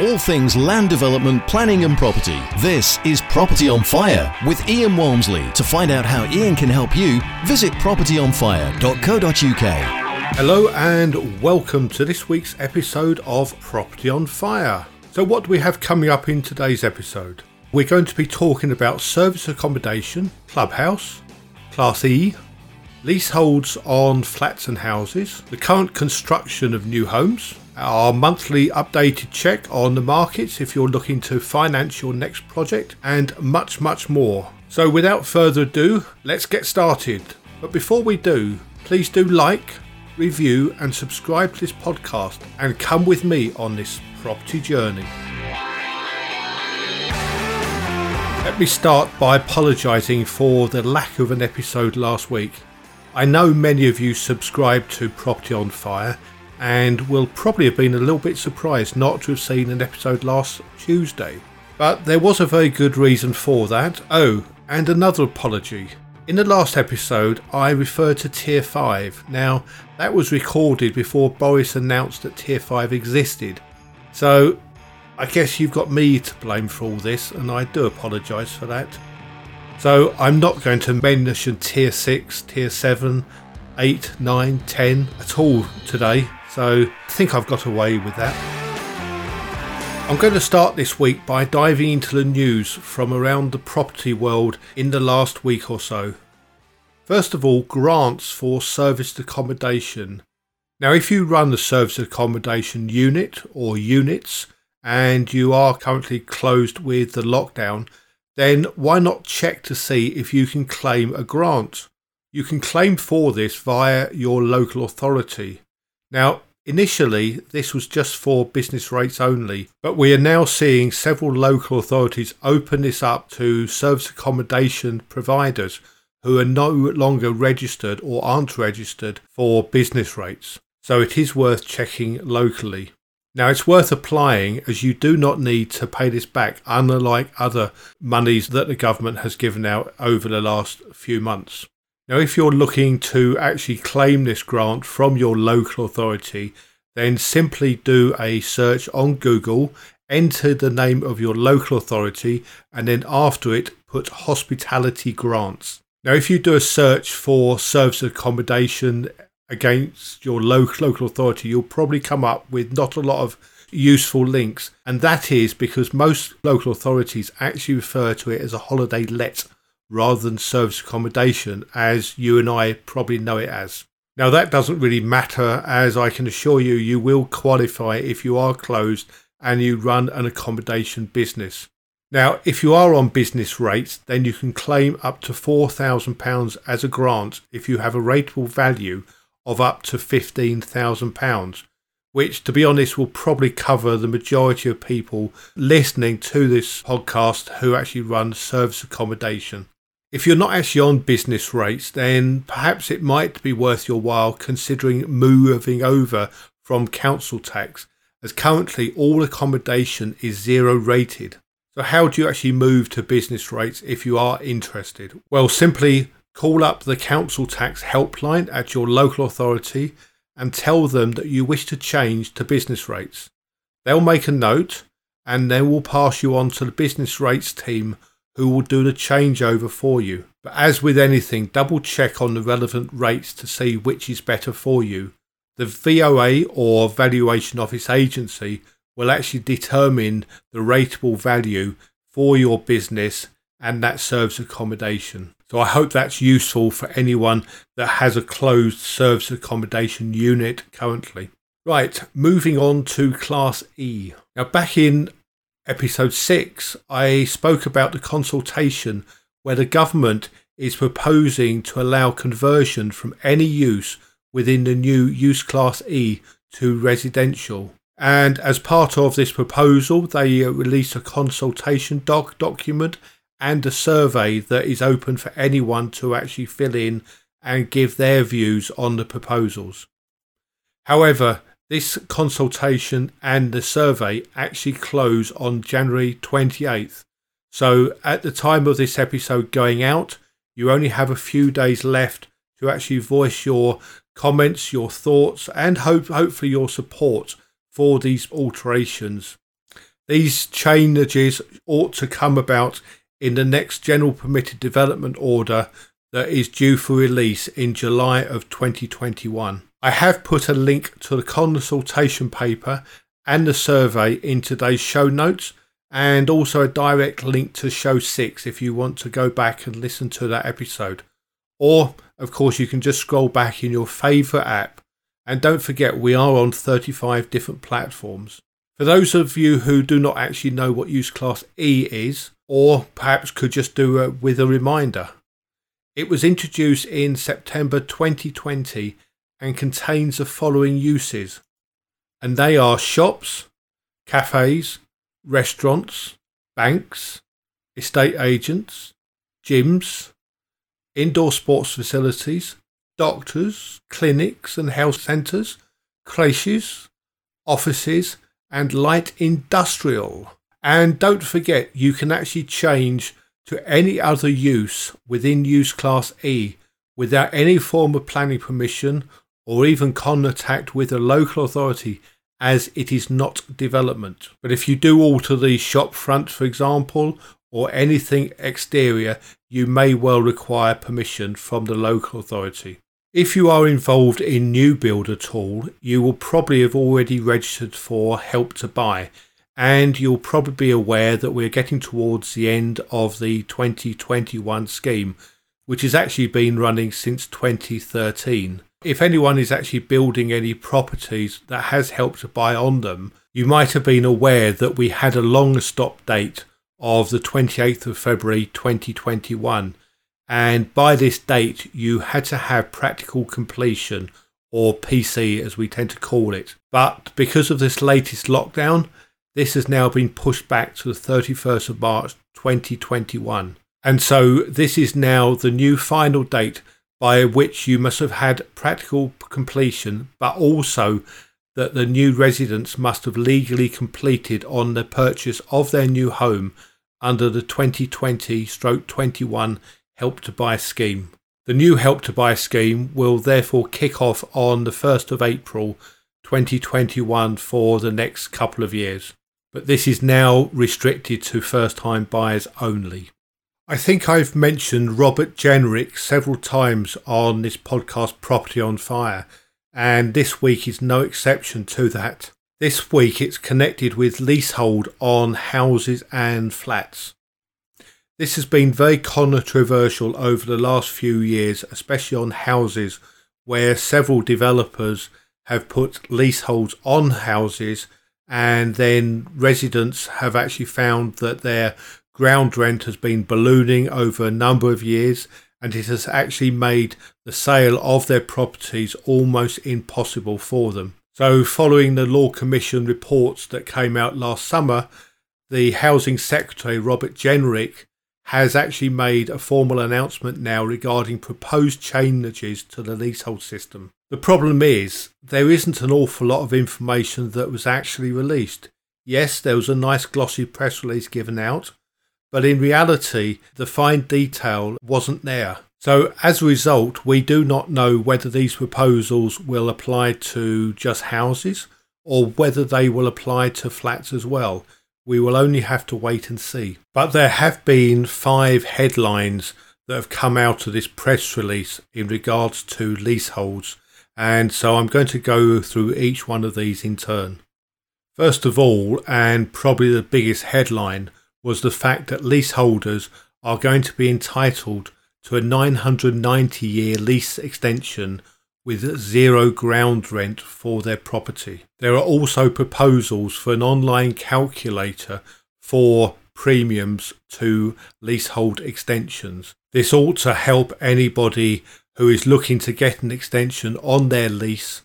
all things land development, planning, and property. This is Property on Fire with Ian Walmsley. To find out how Ian can help you, visit propertyonfire.co.uk. Hello and welcome to this week's episode of Property on Fire. So, what do we have coming up in today's episode? We're going to be talking about service accommodation, clubhouse, Class E, leaseholds on flats and houses, the current construction of new homes, our monthly updated check on the markets if you're looking to finance your next project, and much, much more. So, without further ado, let's get started. But before we do, please do like, review, and subscribe to this podcast and come with me on this property journey. Let me start by apologising for the lack of an episode last week. I know many of you subscribe to Property on Fire and will probably have been a little bit surprised not to have seen an episode last Tuesday. But there was a very good reason for that. Oh, and another apology. In the last episode, I referred to Tier 5. Now, that was recorded before Boris announced that Tier 5 existed. So, I guess you've got me to blame for all this, and I do apologise for that. So, I'm not going to mention Tier 6, Tier 7, 8, 9, 10 at all today. So I think I've got away with that. I'm going to start this week by diving into the news from around the property world in the last week or so. First of all, grants for serviced accommodation. Now, if you run the serviced accommodation unit or units and you are currently closed with the lockdown, then why not check to see if you can claim a grant? You can claim for this via your local authority. Now, initially, this was just for business rates only, but we are now seeing several local authorities open this up to service accommodation providers who are no longer registered or aren't registered for business rates. So it is worth checking locally. Now it's worth applying as you do not need to pay this back, unlike other monies that the government has given out over the last few months. Now, if you're looking to actually claim this grant from your local authority, then simply do a search on Google, enter the name of your local authority, and then after it, put hospitality grants. Now, if you do a search for service accommodation against your local, authority, you'll probably come up with not a lot of useful links. And that is because most local authorities actually refer to it as a holiday let rather than service accommodation, as you and I probably know it as. Now, that doesn't really matter, as I can assure you, you will qualify if you are closed and you run an accommodation business. Now, if you are on business rates, then you can claim up to £4,000 as a grant if you have a rateable value of up to £15,000, which, to be honest, will probably cover the majority of people listening to this podcast who actually run service accommodation. If you're not actually on business rates, then perhaps it might be worth your while considering moving over from council tax, as currently all accommodation is zero rated. So, how do you actually move to business rates if you are interested? Well, simply call up the council tax helpline at your local authority and tell them that you wish to change to business rates. They'll make a note and then will pass you on to the business rates team who will do the changeover for you. But as with anything, double check on the relevant rates to see which is better for you. The VOA or Valuation Office Agency will actually determine the rateable value for your business and that serves accommodation. So I hope that's useful for anyone that has a closed service accommodation unit currently. Right, moving on to Class E. Now, back in episode 6, I spoke about the consultation where the government is proposing to allow conversion from any use within the new use class E to residential. And as part of this proposal, they uh, released a consultation doc document and a survey that is open for anyone to actually fill in and give their views on the proposals. However, this consultation and the survey actually close on January 28th. So at the time of this episode going out, you only have a few days left to actually voice your comments, your thoughts, and hope, hopefully your support for these alterations. These changes ought to come about in the next General Permitted Development Order that is due for release in July of 2021. I have put a link to the consultation paper and the survey in today's show notes and also a direct link to show 6 if you want to go back and listen to that episode. Or, of course, you can just scroll back in your favourite app. And don't forget, we are on 35 different platforms. For those of you who do not actually know what use class E is, or perhaps could just do it with a reminder, it was introduced in September 2020 and contains the following uses, and they are shops, cafes, restaurants, banks, estate agents, gyms, indoor sports facilities, doctors, clinics and health centres, creches, offices, and light industrial. And don't forget, you can actually change to any other use within use class E without any form of planning permission or even contact with a local authority as it is not development. But if you do alter the shop front, for example, or anything exterior, you may well require permission from the local authority. If you are involved in new build at all, you will probably have already registered for Help to Buy, and you'll probably be aware that we're getting towards the end of the 2021 scheme, which has actually been running since 2013. If anyone is actually building any properties that has Help to Buy on them, you might have been aware that we had a long stop date of the 28th of February 2021 and by this date you had to have practical completion or PC as we tend to call it. But because of this latest lockdown, this has now been pushed back to the 31st of March 2021. And so this is now the new final date by which you must have had practical completion, but also that the new residents must have legally completed on the purchase of their new home under the 2020 stroke 21 Help to Buy scheme. The new Help to Buy scheme will therefore kick off on the 1st of April 2021 for the next couple of years. But this is now restricted to first time buyers only. I think I've mentioned Robert Jenrick several times on this podcast, Property on Fire, and this week is no exception to that. This week it's connected with leasehold on houses and flats. This has been very controversial over the last few years, especially on houses, where several developers have put leaseholds on houses, and then residents have actually found that their ground rent has been ballooning over a number of years, and it has actually made the sale of their properties almost impossible for them. So, following the Law Commission reports that came out last summer, the Housing Secretary Robert Jenrick has actually made a formal announcement now regarding proposed changes to the leasehold system. The problem is, there isn't an awful lot of information that was actually released. Yes, there was a nice glossy press release given out, but in reality, the fine detail wasn't there. So, as a result, we do not know whether these proposals will apply to just houses or whether they will apply to flats as well. We will only have to wait and see. But there have been five headlines that have come out of this press release in regards to leaseholds, and so I'm going to go through each one of these in turn. First of all, and probably the biggest headline, was the fact that leaseholders are going to be entitled to a 990 year lease extension with zero ground rent for their property. There are also proposals for an online calculator for premiums to leasehold extensions. This ought to help anybody who is looking to get an extension on their lease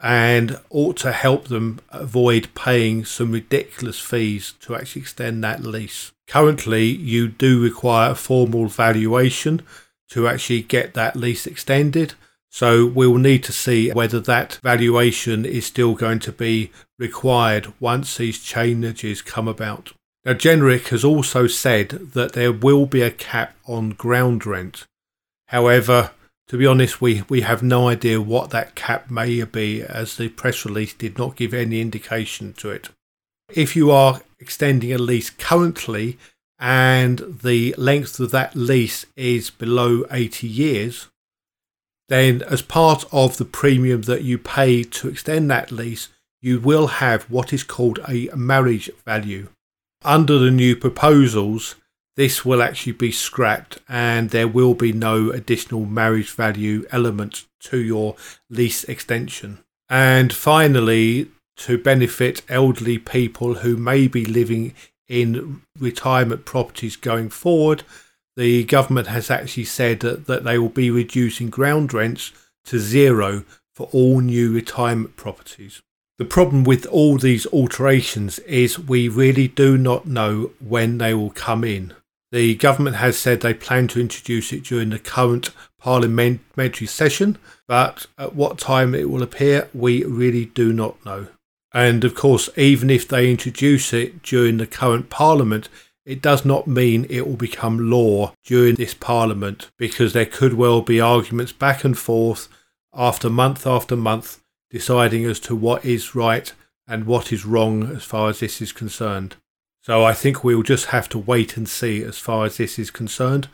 and ought to help them avoid paying some ridiculous fees to actually extend that lease. Currently, you do require a formal valuation to actually get that lease extended so we'll need to see whether that valuation is still going to be required once these changes come about. Now, Jenrick has also said that there will be a cap on ground rent. However, to be honest, we, we have no idea what that cap may be, as the press release did not give any indication to it. If you are extending a lease currently and the length of that lease is below 80 years, then as part of the premium that you pay to extend that lease, you will have what is called a marriage value. Under the new proposals, this will actually be scrapped and there will be no additional marriage value element to your lease extension. And finally, to benefit elderly people who may be living in retirement properties going forward, the government has actually said that, that they will be reducing ground rents to zero for all new retirement properties. The problem with all these alterations is we really do not know when they will come in. The government has said they plan to introduce it during the current parliamentary session, but at what time it will appear, we really do not know. And of course, even if they introduce it during the current parliament, it does not mean it will become law during this parliament because there could well be arguments back and forth after month after month deciding as to what is right and what is wrong as far as this is concerned. So I think we'll just have to wait and see as far as this is concerned.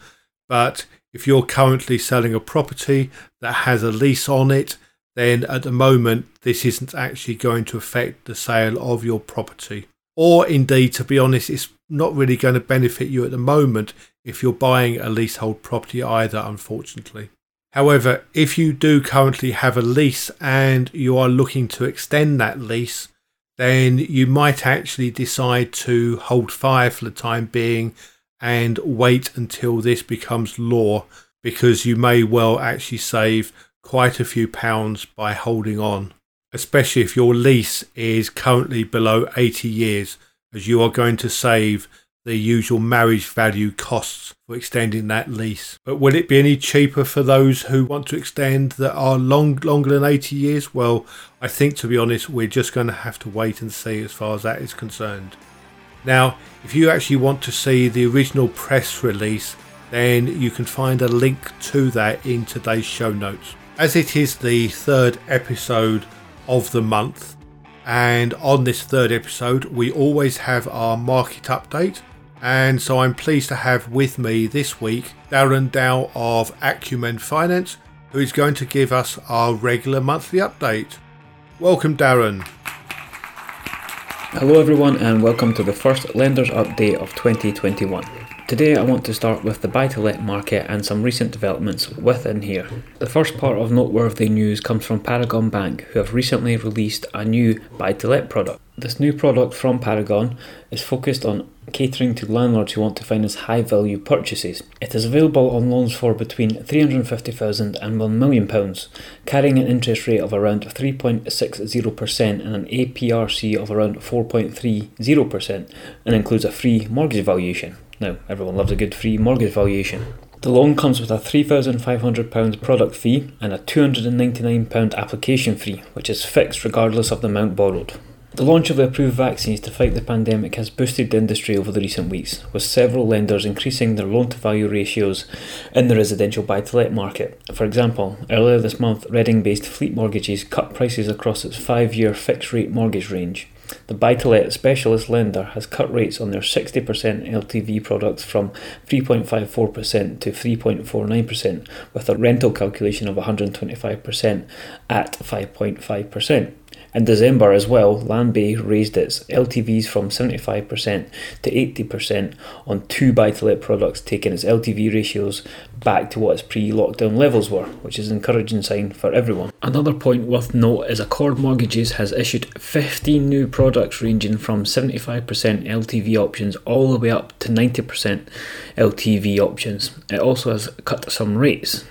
But if you're currently selling a property that has a lease on it, then at the moment this isn't actually going to affect the sale of your property. Or indeed, to be honest, it's not really going to benefit you at the moment if you're buying a leasehold property either, unfortunately. However, if you do currently have a lease and you are looking to extend that lease, then you might actually decide to hold fire for the time being and wait until this becomes law because you may well actually save quite a few pounds by holding on, especially if your lease is currently below 80 years, as you are going to save the usual marriage value costs for extending that lease. But will it be any cheaper for those who want to extend that are long longer than 80 years? Well, I think to be honest, we're just going to have to wait and see as far as that is concerned. Now, if you actually want to see the original press release, then you can find a link to that in today's show notes. As it is the third episode of the month, and on this third episode, we always have our market update and so I'm pleased to have with me this week Darren Dow of Acumen Finance, who is going to give us our regular monthly update. Welcome, Darren. Hello, everyone, and welcome to the first Lenders Update of 2021. Today I want to start with the buy to let market and some recent developments within here. The first part of noteworthy news comes from Paragon Bank, who have recently released a new buy to let product. This new product from Paragon is focused on catering to landlords who want to finance high value purchases. It is available on loans for between £350,000 and £1 million, carrying an interest rate of around 3.60% and an APRC of around 4.30%, and includes a free mortgage valuation. Now, everyone loves a good free mortgage valuation. The loan comes with a £3,500 product fee and a £299 application fee, which is fixed regardless of the amount borrowed. The launch of approved vaccines to fight the pandemic has boosted the industry over the recent weeks, with several lenders increasing their loan to value ratios in the residential buy to let market. For example, earlier this month, Reading based Fleet Mortgages cut prices across its five year fixed rate mortgage range. The buy to let specialist lender has cut rates on their 60% LTV products from 3.54% to 3.49%, with a rental calculation of 125% at 5.5%. In December as well, Landbay raised its LTVs from 75% to 80% on two buy to let products, taking its LTV ratios back to what its pre lockdown levels were, which is an encouraging sign for everyone. Another point worth note is Accord Mortgages has issued 15 new products ranging from 75% LTV options all the way up to 90% LTV options. It also has cut some rates.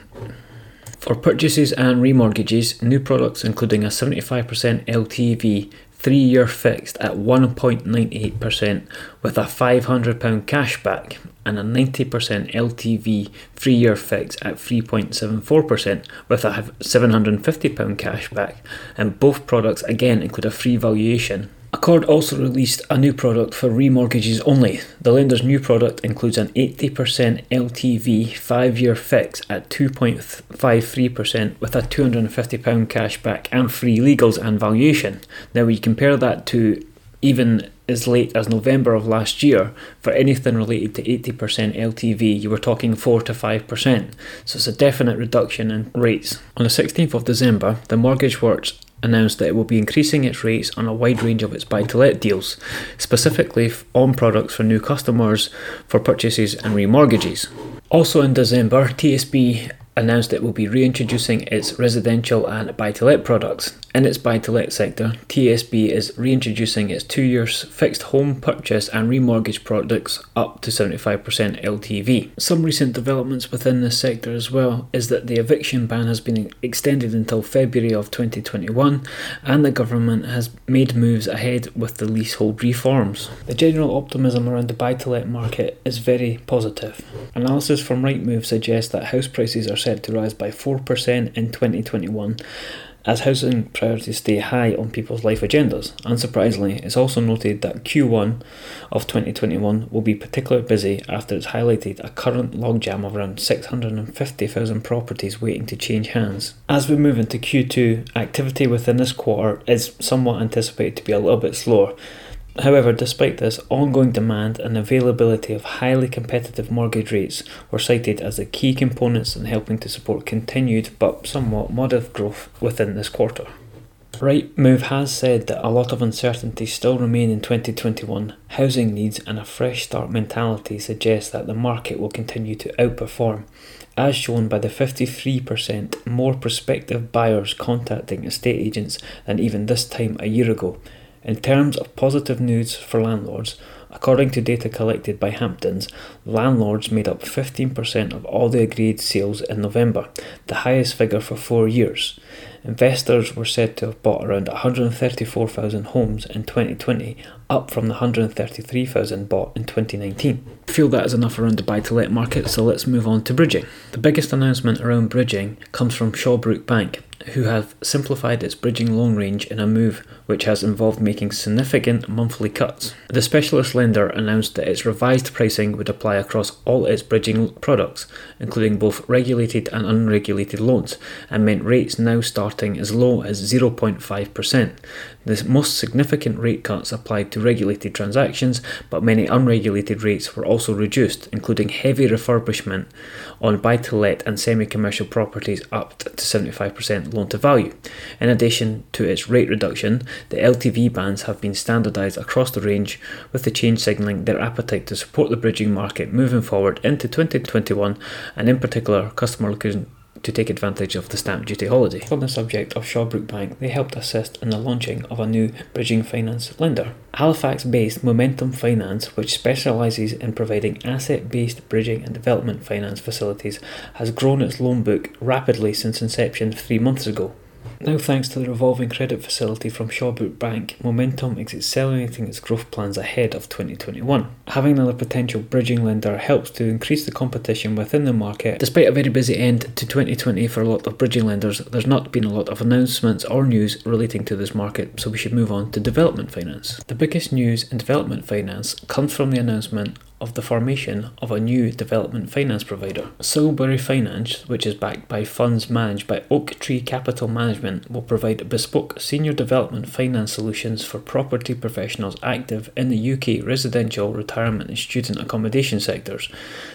For purchases and remortgages, new products including a 75% LTV three year fixed at 1.98% with a £500 cashback and a 90% LTV three year fix at 3.74% with a £750 cashback. And both products again include a free valuation Accord also released a new product for remortgages only. The lender's new product includes an 80% LTV 5 year fix at 2.53% with a £250 cashback and free legals and valuation. Now, we compare that to even as late as November of last year, for anything related to 80% LTV, you were talking 4 to 5%. So it's a definite reduction in rates. On the 16th of December, the Mortgage Works announced that it will be increasing its rates on a wide range of its buy to let deals, specifically on products for new customers, for purchases and remortgages. Also in December, TSB announced it will be reintroducing its residential and buy to let products. In its buy to let sector, TSB is reintroducing its two years fixed home purchase and remortgage products up to 75% LTV. Some recent developments within this sector as well is that the eviction ban has been extended until February of 2021 and the government has made moves ahead with the leasehold reforms. The general optimism around the buy to let market is very positive. Analysis from Rightmove suggests that house prices are set to rise by 4% in 2021 as housing priorities stay high on people's life agendas. Unsurprisingly, it's also noted that Q1 of 2021 will be particularly busy after it's highlighted a current logjam of around 650,000 properties waiting to change hands. As we move into Q2, activity within this quarter is somewhat anticipated to be a little bit slower However, despite this, ongoing demand and availability of highly competitive mortgage rates were cited as the key components in helping to support continued but somewhat modest growth within this quarter. Rightmove has said that a lot of uncertainty still remain in 2021. Housing needs and a fresh start mentality suggest that the market will continue to outperform, as shown by the 53% more prospective buyers contacting estate agents than even this time a year ago. In terms of positive news for landlords, according to data collected by Hamptons, landlords made up 15% of all the agreed sales in November, the highest figure for four years. Investors were said to have bought around 134,000 homes in 2020, up from the 133,000 bought in 2019. I feel that is enough around the buy to let market, so let's move on to bridging. The biggest announcement around bridging comes from Shawbrook Bank, who have simplified its bridging loan range in a move which has involved making significant monthly cuts. The specialist lender announced that its revised pricing would apply across all its bridging products, including both regulated and unregulated loans, and meant rates now starting as low as 0.5%. The most significant rate cuts applied to regulated transactions, but many unregulated rates were also reduced, including heavy refurbishment on buy to let and semi commercial properties up to 75% loan to value. In addition to its rate reduction, the LTV bands have been standardised across the range, with the change signalling their appetite to support the bridging market moving forward into 2021, and in particular, customer looking to take advantage of the stamp duty holiday. On the subject of Shawbrook Bank, they helped assist in the launching of a new bridging finance lender. Halifax based Momentum Finance, which specialises in providing asset based bridging and development finance facilities, has grown its loan book rapidly since inception three months ago. Now, thanks to the revolving credit facility from Shawbrook Bank, Momentum is accelerating its growth plans ahead of 2021. Having another potential bridging lender helps to increase the competition within the market. Despite a very busy end to 2020 for a lot of bridging lenders, there's not been a lot of announcements or news relating to this market, so we should move on to development finance. The biggest news in development finance comes from the announcement of the formation of a new development finance provider. Soulbury Finance, which is backed by funds managed by Oaktree Capital Management, will provide bespoke senior development finance solutions for property professionals active in the UK residential, retirement, and student accommodation sectors.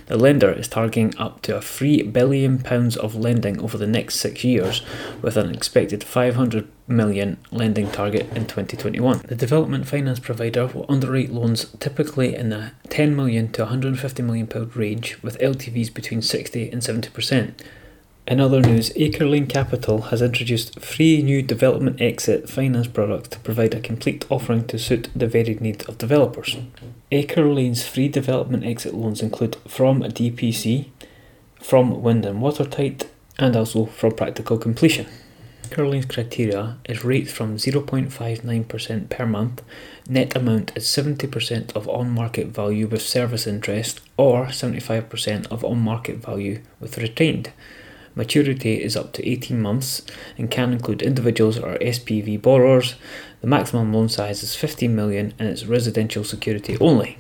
The lender is targeting up to a £3 billion of lending over the next six years, with an expected £500 million lending target in 2021. The development finance provider will underwrite loans typically in the 10 million to 150 million pound range with LTVs between 60 and 70%. In other news, Acre Capital has introduced three new development exit finance products to provide a complete offering to suit the varied needs of developers. Acre Lane's three development exit loans include from DPC, from Wind and Watertight, and also from Practical Completion. Acre Curling's criteria is rates from 0.59% per month, net amount is 70% of on market value with service interest, or 75% of on market value with retained. Maturity is up to 18 months and can include individuals or SPV borrowers. The maximum loan size is 15 million and it's residential security only.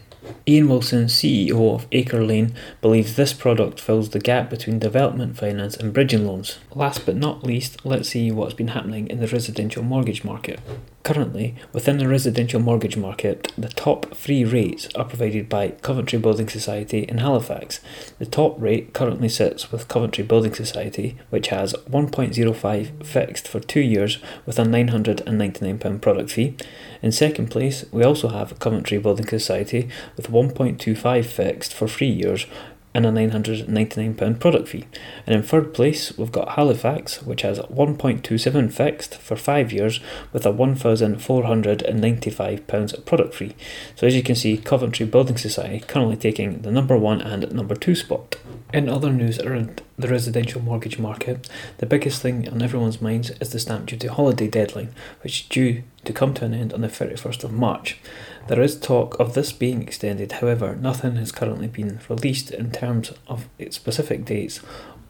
Ian Wilson, CEO of Acre Lane, believes this product fills the gap between development finance and bridging loans. Last but not least, let's see what's been happening in the residential mortgage market. Currently, within the residential mortgage market, the top three rates are provided by Coventry Building Society in Halifax. The top rate currently sits with Coventry Building Society, which has 1.05 fixed for two years with a £999 product fee. In second place, we also have Coventry Building Society with 1.25 fixed for three years and a £999 product fee. And in third place, we've got Halifax, which has 1.27 fixed for five years with a £1,495 product fee. So, as you can see, Coventry Building Society currently taking the number one and number two spot. In other news around the residential mortgage market, the biggest thing on everyone's minds is the stamp duty holiday deadline, which is due to come to an end on the 31st of March. There is talk of this being extended, however, nothing has currently been released in terms of its specific dates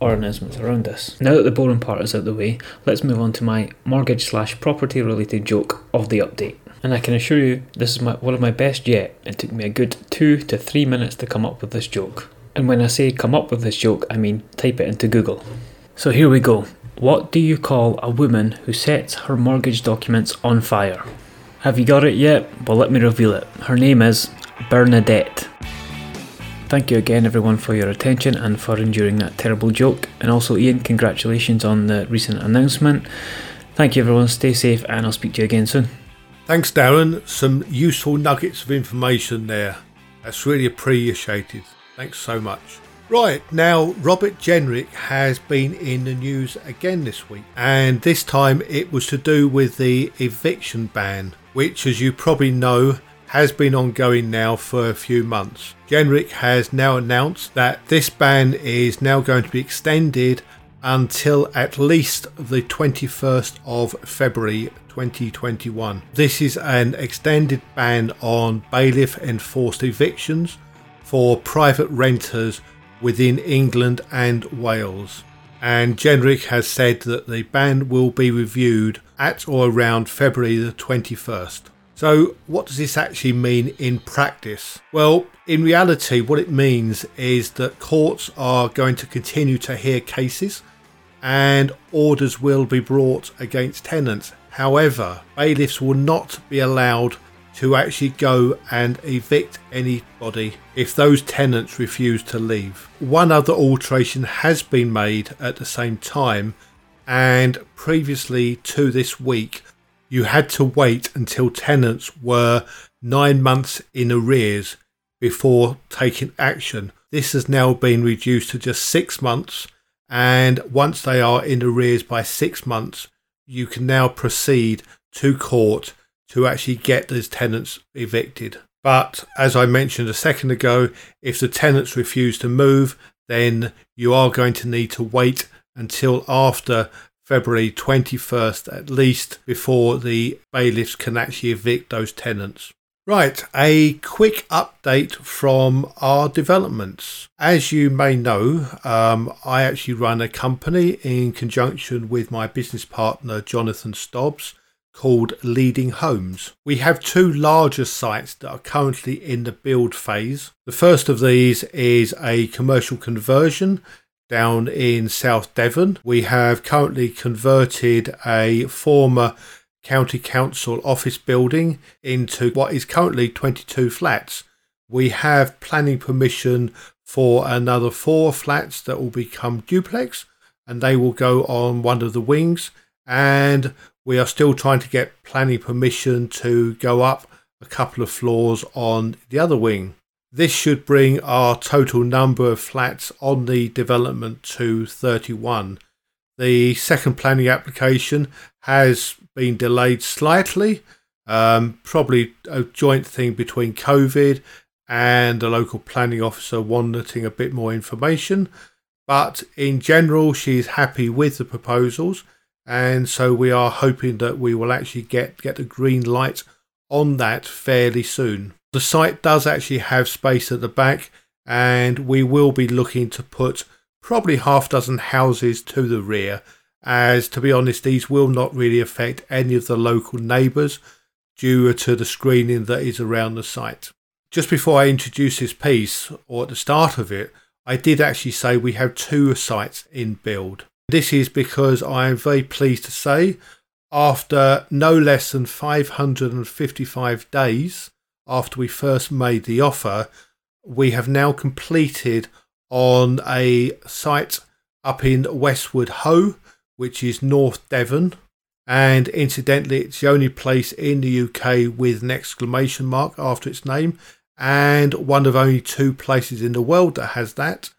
or announcements around this. Now that the boring part is out of the way, let's move on to my mortgage slash property related joke of the update. And I can assure you, this is my, one of my best yet. It took me a good two to three minutes to come up with this joke. And when I say come up with this joke, I mean type it into Google. So here we go. What do you call a woman who sets her mortgage documents on fire? Have you got it yet? Well, let me reveal it. Her name is Bernadette. Thank you again, everyone, for your attention and for enduring that terrible joke. And also, Ian, congratulations on the recent announcement. Thank you, everyone. Stay safe, and I'll speak to you again soon. Thanks, Darren. Some useful nuggets of information there. That's really appreciated. Thanks so much. Right, now Robert Jenrick has been in the news again this week, and this time it was to do with the eviction ban, which, as you probably know, has been ongoing now for a few months. Jenrick has now announced that this ban is now going to be extended until at least the 21st of February 2021. This is an extended ban on bailiff enforced evictions for private renters within England and Wales. And Jenrick has said that the ban will be reviewed at or around February the 21st. So, what does this actually mean in practice? Well, in reality, what it means is that courts are going to continue to hear cases and orders will be brought against tenants. However, bailiffs will not be allowed to actually go and evict anybody if those tenants refuse to leave. One other alteration has been made at the same time, and previously to this week, you had to wait until tenants were nine months in arrears before taking action. This has now been reduced to just six months, and once they are in arrears by six months, you can now proceed to court to actually get those tenants evicted. But as I mentioned a second ago, if the tenants refuse to move, then you are going to need to wait until after February 21st at least before the bailiffs can actually evict those tenants. Right, a quick update from our developments. As you may know, um, I actually run a company in conjunction with my business partner Jonathan Stobbs called Leading Homes. We have two larger sites that are currently in the build phase. The first of these is a commercial conversion down in South Devon. We have currently converted a former county council office building into what is currently 22 flats. We have planning permission for another four flats that will become duplex and they will go on one of the wings and we are still trying to get planning permission to go up a couple of floors on the other wing. This should bring our total number of flats on the development to 31. The second planning application has been delayed slightly, um, probably a joint thing between COVID and the local planning officer wanting a bit more information. But in general, she's happy with the proposals and so we are hoping that we will actually get get the green light on that fairly soon. The site does actually have space at the back, and we will be looking to put probably half dozen houses to the rear. As to be honest, these will not really affect any of the local neighbours due to the screening that is around the site. Just before I introduce this piece, or at the start of it, I did actually say we have two sites in build. This is because I am very pleased to say after no less than 555 days after we first made the offer, we have now completed on a site up in Westward Ho, which is North Devon. And incidentally, it's the only place in the UK with an exclamation mark after its name, and one of only two places in the world that has that.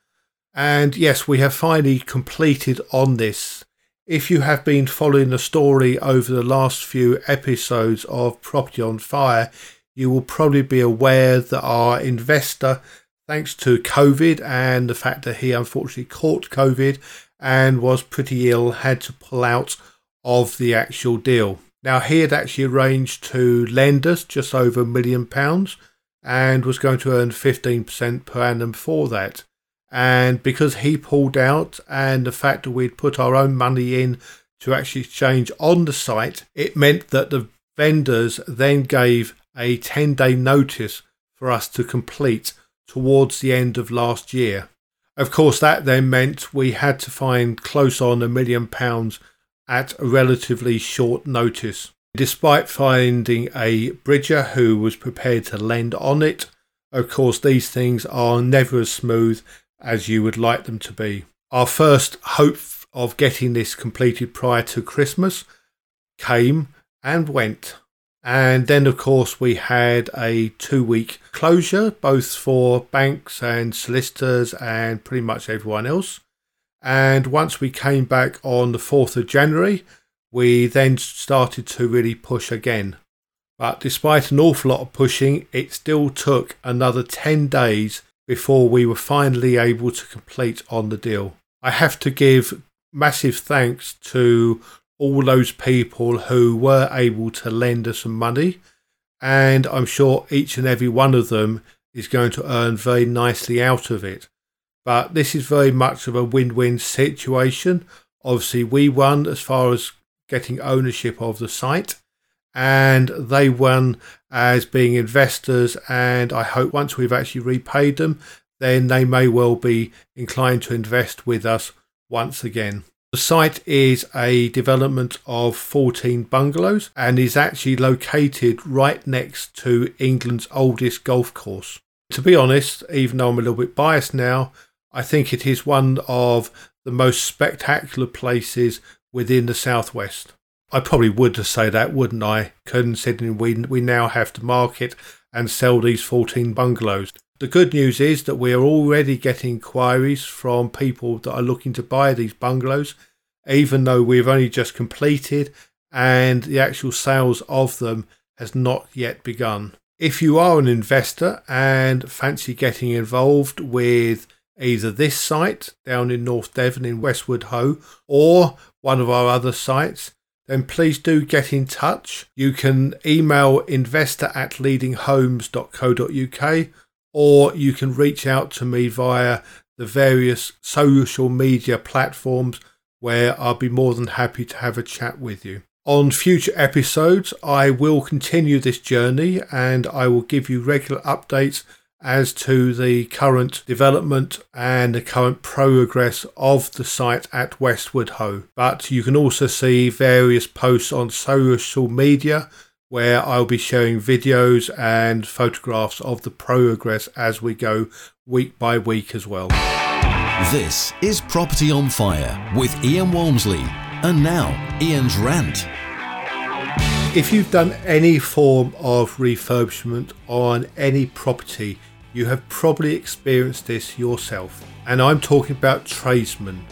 And yes, we have finally completed on this. If you have been following the story over the last few episodes of Property on Fire, you will probably be aware that our investor, thanks to COVID and the fact that he unfortunately caught COVID and was pretty ill, had to pull out of the actual deal. Now, he had actually arranged to lend us just over a million pounds and was going to earn 15% per annum for that. And because he pulled out and the fact that we'd put our own money in to actually change on the site, it meant that the vendors then gave a 10 day notice for us to complete towards the end of last year. Of course, that then meant we had to find close on a million pounds at a relatively short notice. Despite finding a bridger who was prepared to lend on it, of course, these things are never as smooth as you would like them to be. Our first hope of getting this completed prior to Christmas came and went. And then, of course, we had a two week closure, both for banks and solicitors and pretty much everyone else. And once we came back on the 4th of January, we then started to really push again. But despite an awful lot of pushing, it still took another 10 days before we were finally able to complete on the deal. I have to give massive thanks to all those people who were able to lend us some money, and I'm sure each and every one of them is going to earn very nicely out of it. But this is very much of a win win situation. Obviously, we won as far as getting ownership of the site, and they won as being investors. And I hope once we've actually repaid them, then they may well be inclined to invest with us once again. The site is a development of 14 bungalows and is actually located right next to England's oldest golf course. To be honest, even though I'm a little bit biased now, I think it is one of the most spectacular places within the southwest. I probably would say that, wouldn't I? Considering we we now have to market and sell these 14 bungalows. The good news is that we are already getting inquiries from people that are looking to buy these bungalows, even though we've only just completed and the actual sales of them has not yet begun. If you are an investor and fancy getting involved with either this site down in North Devon in Westward Ho or one of our other sites, then please do get in touch. You can email investor at leadinghomes.co.uk or you can reach out to me via the various social media platforms where I'll be more than happy to have a chat with you. On future episodes, I will continue this journey and I will give you regular updates as to the current development and the current progress of the site at Westward Ho. But you can also see various posts on social media where I'll be sharing videos and photographs of the progress as we go week by week as well. This is Property on Fire with Ian Walmsley. And now, Ian's rant. If you've done any form of refurbishment on any property, you have probably experienced this yourself. And I'm talking about tradesmen,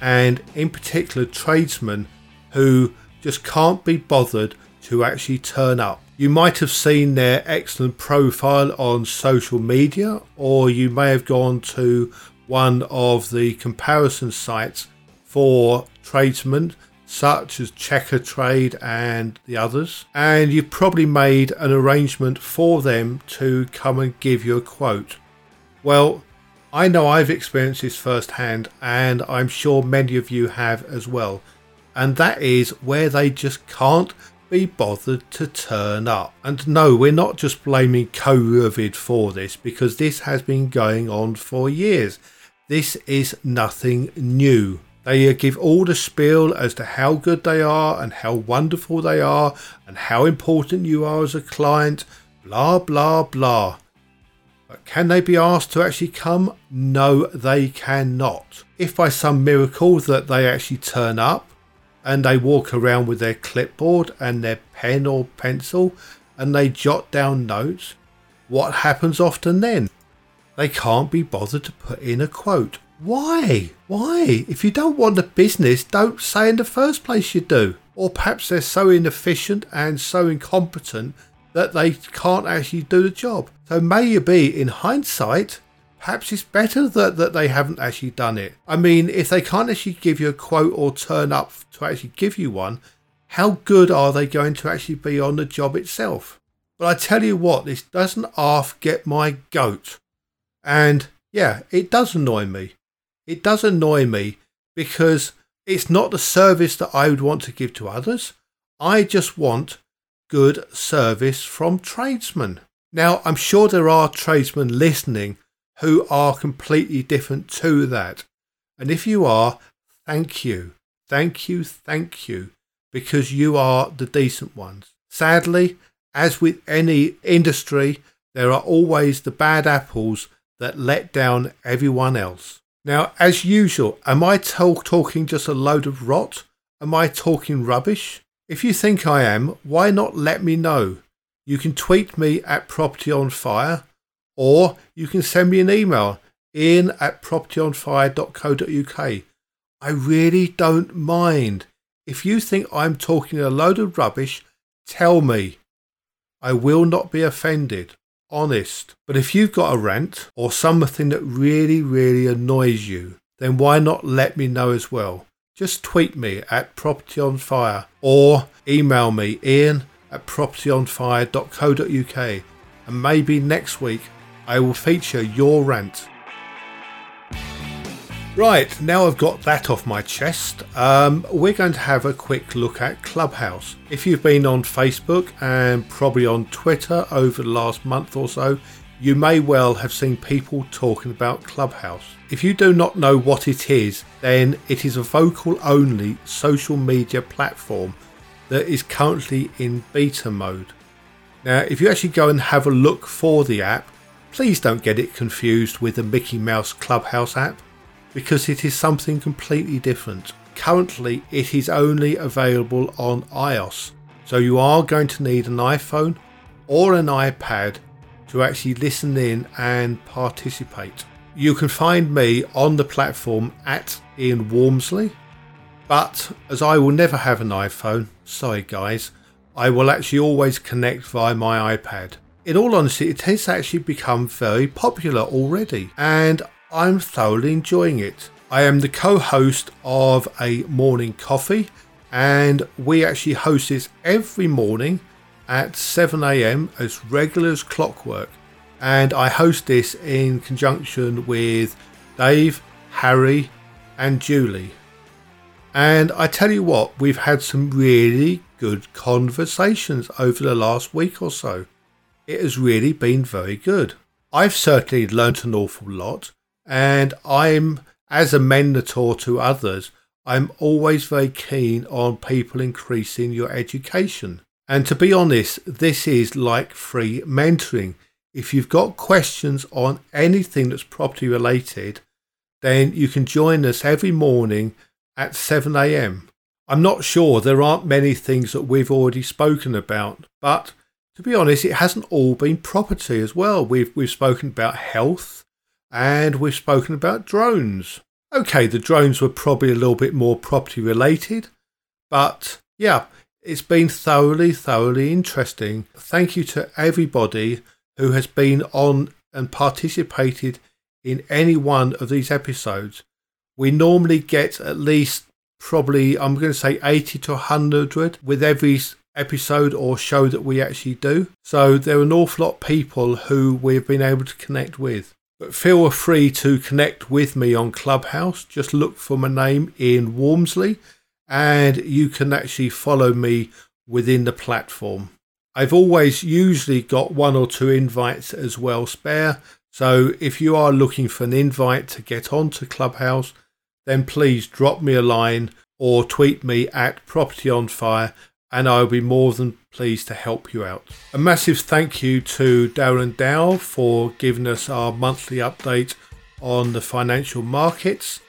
and in particular, tradesmen who just can't be bothered to actually turn up. You might have seen their excellent profile on social media, or you may have gone to one of the comparison sites for tradesmen such as Checkatrade and the others, and you've probably made an arrangement for them to come and give you a quote. Well, I know I've experienced this firsthand, and I'm sure many of you have as well, and that is where they just can't be bothered to turn up. And no, we're not just blaming COVID for this, because this has been going on for years. This is nothing new. They give all the spiel as to how good they are and how wonderful they are and how important you are as a client, blah, blah, blah. But can they be asked to actually come? No, they cannot. If by some miracle that they actually turn up and they walk around with their clipboard and their pen or pencil and they jot down notes, what happens often then? They can't be bothered to put in a quote. Why? Why? If you don't want the business, don't say in the first place you do. Or perhaps they're so inefficient and so incompetent that they can't actually do the job. So maybe in hindsight, perhaps it's better that, that they haven't actually done it. I mean, if they can't actually give you a quote or turn up to actually give you one, how good are they going to actually be on the job itself? But I tell you what, this doesn't half get my goat. And yeah, it does annoy me. It does annoy me because it's not the service that I would want to give to others. I just want good service from tradesmen. Now, I'm sure there are tradesmen listening who are completely different to that. And if you are, thank you. Thank you, thank you, because you are the decent ones. Sadly, as with any industry, there are always the bad apples that let down everyone else. Now, as usual, am I talk- talking just a load of rot? Am I talking rubbish? If you think I am, why not let me know? You can tweet me at Property on Fire, or you can send me an email in at propertyonfire.co.uk. I really don't mind. If you think I'm talking a load of rubbish, tell me. I will not be offended honest. But if you've got a rant or something that really, really annoys you, then why not let me know as well? Just tweet me at propertyonfire or email me ian at propertyonfire.co.uk and maybe next week I will feature your rant. Right, now I've got that off my chest, um, we're going to have a quick look at Clubhouse. If you've been on Facebook and probably on Twitter over the last month or so, you may well have seen people talking about Clubhouse. If you do not know what it is, then it is a vocal only social media platform that is currently in beta mode. Now, if you actually go and have a look for the app, please don't get it confused with the Mickey Mouse Clubhouse app because it is something completely different. Currently, it is only available on iOS, so you are going to need an iPhone or an iPad to actually listen in and participate. You can find me on the platform at Ian Walmsley, but as I will never have an iPhone, sorry guys, I will actually always connect via my iPad. In all honesty, it has actually become very popular already, and I'm thoroughly enjoying it. I am the co host of a morning coffee, and we actually host this every morning at 7am as regular as clockwork. And I host this in conjunction with Dave, Harry, and Julie. And I tell you what, we've had some really good conversations over the last week or so. It has really been very good. I've certainly learnt an awful lot and I'm, as a mentor to others, I'm always very keen on people increasing your education. And to be honest, this is like free mentoring. If you've got questions on anything that's property related, then you can join us every morning at 7 a.m. I'm not sure there aren't many things that we've already spoken about, but to be honest, it hasn't all been property as well. We've we've spoken about health, and we've spoken about drones. Okay, the drones were probably a little bit more property related, but yeah, it's been thoroughly, thoroughly interesting. Thank you to everybody who has been on and participated in any one of these episodes. We normally get at least probably, I'm going to say 80 to 100 with every episode or show that we actually do. So there are an awful lot of people who we've been able to connect with. But feel free to connect with me on Clubhouse. Just look for my name, Ian Walmsley and you can actually follow me within the platform. I've always usually got one or two invites as well spare. So if you are looking for an invite to get onto Clubhouse, then please drop me a line or tweet me at Property on Fire and I'll be more than pleased to help you out. A massive thank you to Darren Dow for giving us our monthly update on the financial markets.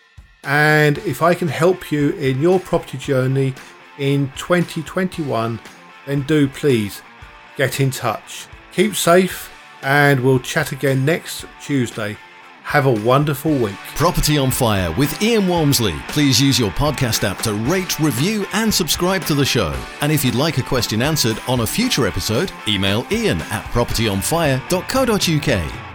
And if I can help you in your property journey in 2021, then do please get in touch. Keep safe, and we'll chat again next Tuesday. Have a wonderful week. Property on Fire with Ian Walmsley. Please use your podcast app to rate, review, and subscribe to the show. And if you'd like a question answered on a future episode, email ian at propertyonfire.co.uk.